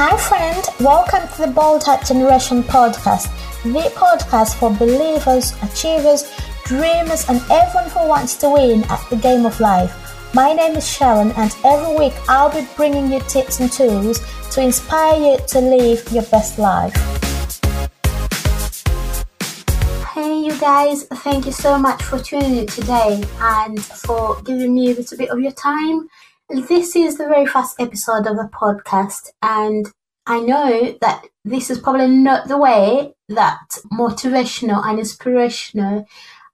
Hi, friend. Welcome to the Bold Heart Generation podcast, the podcast for believers, achievers, dreamers, and everyone who wants to win at the game of life. My name is Sharon, and every week I'll be bringing you tips and tools to inspire you to live your best life. Hey, you guys, thank you so much for tuning in today and for giving me a little bit of your time. This is the very first episode of the podcast, and I know that this is probably not the way that motivational and inspirational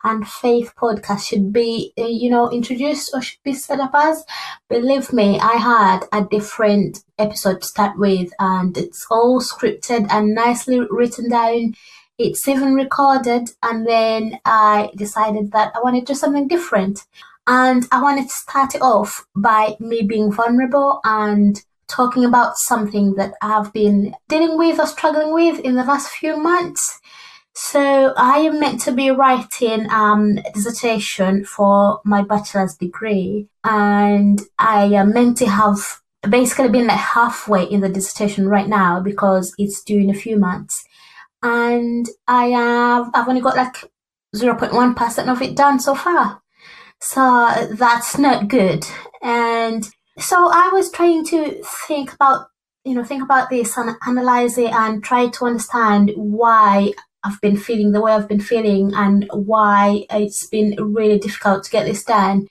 and faith podcast should be, uh, you know, introduced or should be set up as. Believe me, I had a different episode to start with, and it's all scripted and nicely written down. It's even recorded, and then I decided that I wanted to do something different. And I wanted to start it off by me being vulnerable and talking about something that I've been dealing with or struggling with in the last few months. So I am meant to be writing um, a dissertation for my bachelor's degree, and I am meant to have basically been like halfway in the dissertation right now because it's due in a few months, and I have I've only got like zero point one percent of it done so far, so that's not good. And so I was trying to think about you know think about this and analyze it and try to understand why I've been feeling the way I've been feeling and why it's been really difficult to get this done.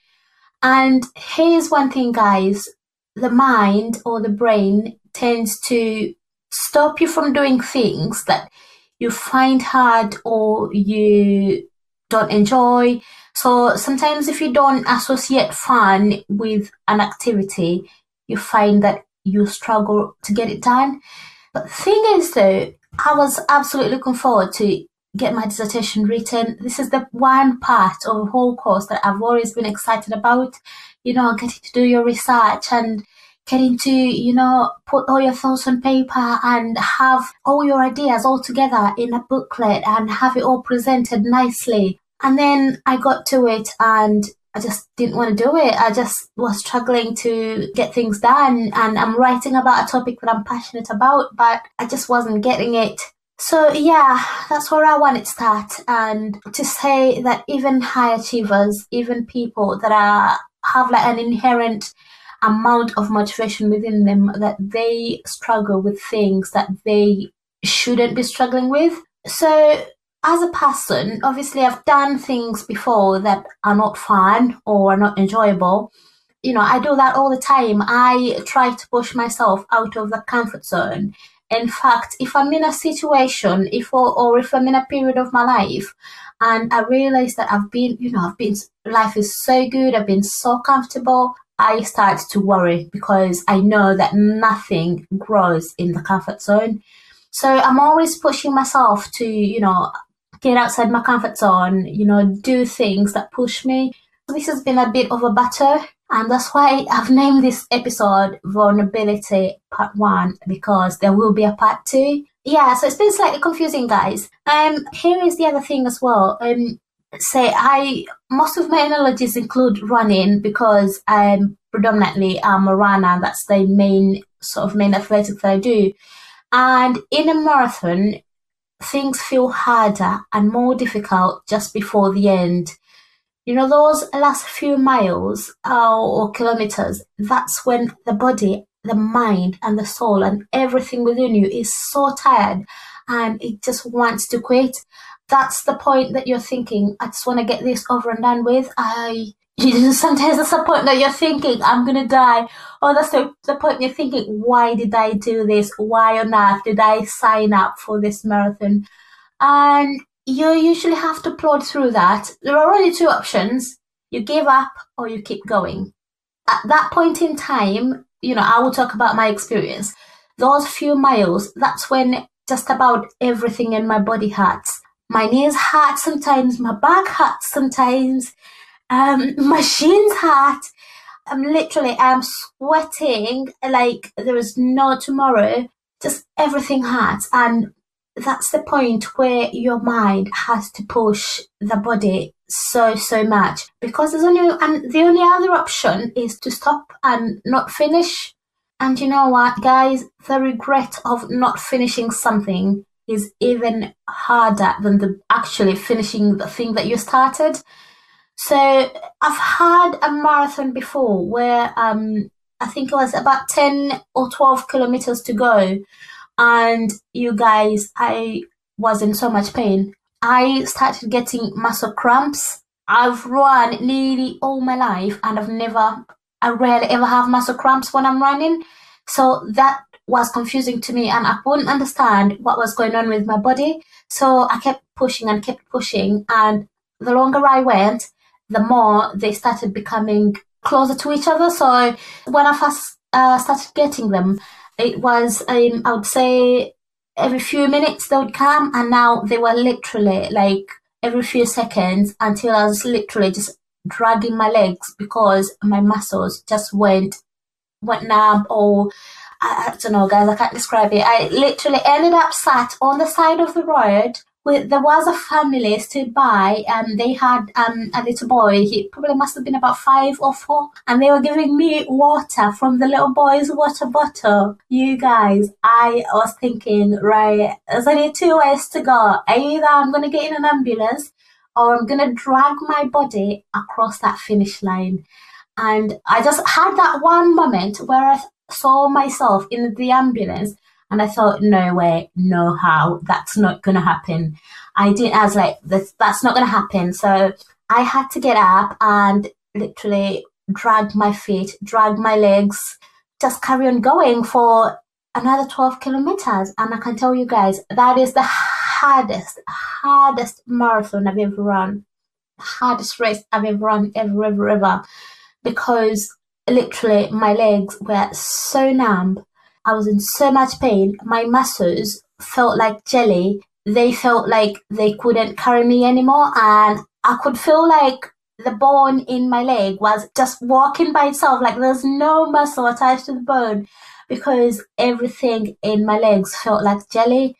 And here's one thing, guys the mind or the brain tends to stop you from doing things that you find hard or you don't enjoy. So sometimes, if you don't associate fun with an activity, you find that you struggle to get it done. But the thing is, though, I was absolutely looking forward to get my dissertation written. This is the one part of the whole course that I've always been excited about. You know, getting to do your research and getting to, you know, put all your thoughts on paper and have all your ideas all together in a booklet and have it all presented nicely. And then I got to it and I just didn't want to do it. I just was struggling to get things done. And I'm writing about a topic that I'm passionate about, but I just wasn't getting it. So, yeah, that's where I want to start. And to say that even high achievers, even people that are have like an inherent amount of motivation within them, that they struggle with things that they shouldn't be struggling with. So, as a person, obviously, I've done things before that are not fun or are not enjoyable. You know, I do that all the time. I try to push myself out of the comfort zone. In fact, if I'm in a situation, if or, or if I'm in a period of my life, and I realize that I've been, you know, I've been, life is so good, I've been so comfortable, I start to worry because I know that nothing grows in the comfort zone. So I'm always pushing myself to, you know, get outside my comfort zone, you know, do things that push me. This has been a bit of a battle, and that's why I've named this episode Vulnerability Part 1 because there will be a part 2. Yeah, so it's been slightly confusing, guys. Um, here is the other thing as well. Um, say I most of my analogies include running because I'm predominantly I'm a runner. That's the main sort of main athletic that I do. And in a marathon, things feel harder and more difficult just before the end. You know, those last few miles uh, or kilometers, that's when the body, the mind, and the soul, and everything within you is so tired and it just wants to quit. That's the point that you're thinking, I just want to get this over and done with. I sometimes that's the point that you're thinking, I'm gonna die. Or that's the, the point you're thinking, why did I do this? Why on earth did I sign up for this marathon? And you usually have to plod through that. There are only two options. You give up or you keep going. At that point in time, you know, I will talk about my experience. Those few miles, that's when just about everything in my body hurts. My knees hurt sometimes, my back hurts sometimes um, my shins hurt. I'm literally, I'm sweating like there is no tomorrow. Just everything hurts. And that's the point where your mind has to push the body so, so much because there's only, and the only other option is to stop and not finish. And you know what, guys? The regret of not finishing something is even harder than the actually finishing the thing that you started. So I've had a marathon before where um I think it was about 10 or 12 kilometers to go. And you guys, I was in so much pain. I started getting muscle cramps. I've run nearly all my life and I've never, I rarely ever have muscle cramps when I'm running. So that was confusing to me and I couldn't understand what was going on with my body. So I kept pushing and kept pushing. And the longer I went, the more they started becoming closer to each other. So when I first uh, started getting them, it was, um, I would say, every few minutes they would come, and now they were literally like every few seconds until I was literally just dragging my legs because my muscles just went went numb or I, I don't know, guys. I can't describe it. I literally ended up sat on the side of the road there was a family stood by and they had um, a little boy. He probably must have been about five or four, and they were giving me water from the little boy's water bottle. You guys, I was thinking, right, there's only two ways to go. Either I'm gonna get in an ambulance or I'm gonna drag my body across that finish line. And I just had that one moment where I saw myself in the ambulance and I thought, no way, no how, that's not going to happen. I didn't, I was like, that's, that's not going to happen. So I had to get up and literally drag my feet, drag my legs, just carry on going for another 12 kilometers. And I can tell you guys, that is the hardest, hardest marathon I've ever run. Hardest race I've ever run, ever, ever, ever. Because literally my legs were so numb I was in so much pain. My muscles felt like jelly. They felt like they couldn't carry me anymore. And I could feel like the bone in my leg was just walking by itself. Like there's no muscle attached to the bone because everything in my legs felt like jelly.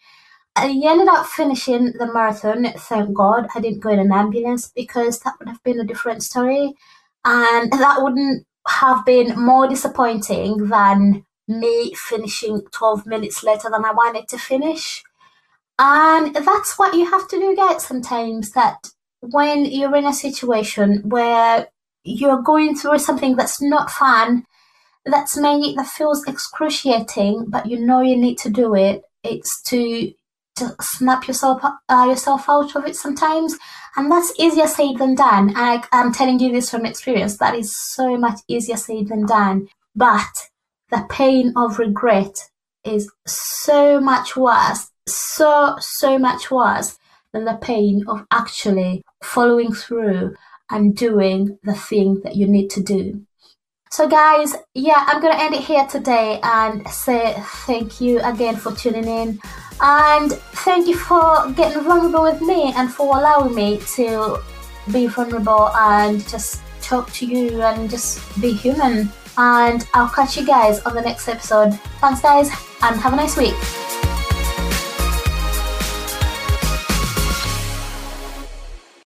I ended up finishing the marathon. Thank God I didn't go in an ambulance because that would have been a different story. And that wouldn't have been more disappointing than me finishing 12 minutes later than I wanted to finish. And that's what you have to do, guys, sometimes. That when you're in a situation where you're going through something that's not fun, that's maybe that feels excruciating, but you know you need to do it. It's to to snap yourself uh, yourself out of it sometimes, and that's easier said than done. I, I'm telling you this from experience. That is so much easier said than done. But the pain of regret is so much worse, so, so much worse than the pain of actually following through and doing the thing that you need to do. So, guys, yeah, I'm going to end it here today and say thank you again for tuning in. And thank you for getting vulnerable with me and for allowing me to be vulnerable and just talk to you and just be human. And I'll catch you guys on the next episode. Thanks, guys, and have a nice week.